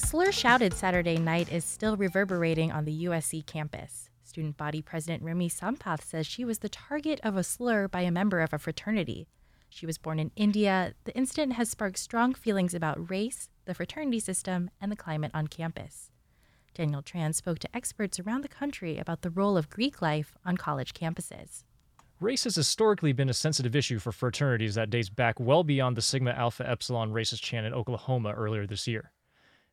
Slur shouted Saturday night is still reverberating on the USC campus. Student body president Rini Sampath says she was the target of a slur by a member of a fraternity. She was born in India. The incident has sparked strong feelings about race, the fraternity system, and the climate on campus. Daniel Tran spoke to experts around the country about the role of Greek life on college campuses. Race has historically been a sensitive issue for fraternities that dates back well beyond the Sigma Alpha Epsilon racist chant in Oklahoma earlier this year.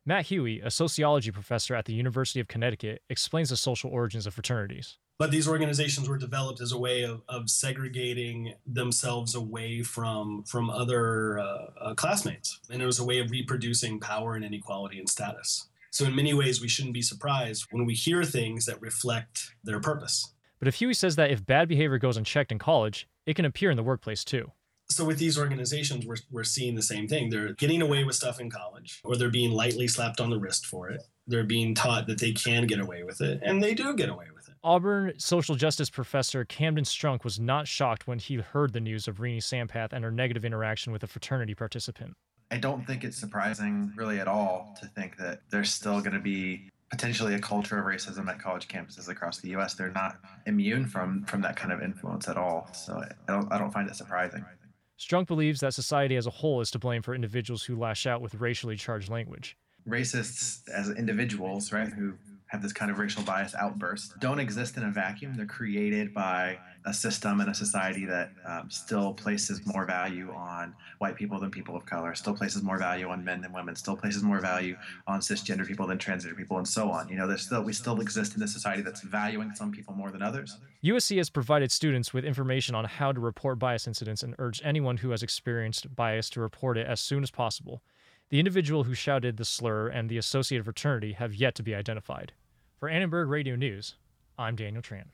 Matt Hughey, a sociology professor at the University of Connecticut, explains the social origins of fraternities. But these organizations were developed as a way of, of segregating themselves away from from other uh, uh, classmates, and it was a way of reproducing power and inequality and status. So in many ways, we shouldn't be surprised when we hear things that reflect their purpose. But if Hughey says that if bad behavior goes unchecked in college, it can appear in the workplace too so with these organizations we're, we're seeing the same thing they're getting away with stuff in college or they're being lightly slapped on the wrist for it they're being taught that they can get away with it and they do get away with it auburn social justice professor Kamden Strunk was not shocked when he heard the news of Rini Sampath and her negative interaction with a fraternity participant i don't think it's surprising really at all to think that there's still going to be potentially a culture of racism at college campuses across the U.S. They're not immune from from that kind of influence at all. So I don't I don't find it surprising. Strunk believes that society as a whole is to blame for individuals who lash out with racially charged language. Racists as individuals, right, who have this kind of racial bias outburst don't exist in a vacuum. They're created by a system and a society that um, still places more value on white people than people of color, still places more value on men than women, still places more value on cisgender people than transgender people, and so on. You know, there's still we still exist in a society that's valuing some people more than others. USC has provided students with information on how to report bias incidents and urged anyone who has experienced bias to report it as soon as possible. The individual who shouted the slur and the associated fraternity have yet to be identified. For Annenberg Radio News, I'm Daniel Tran.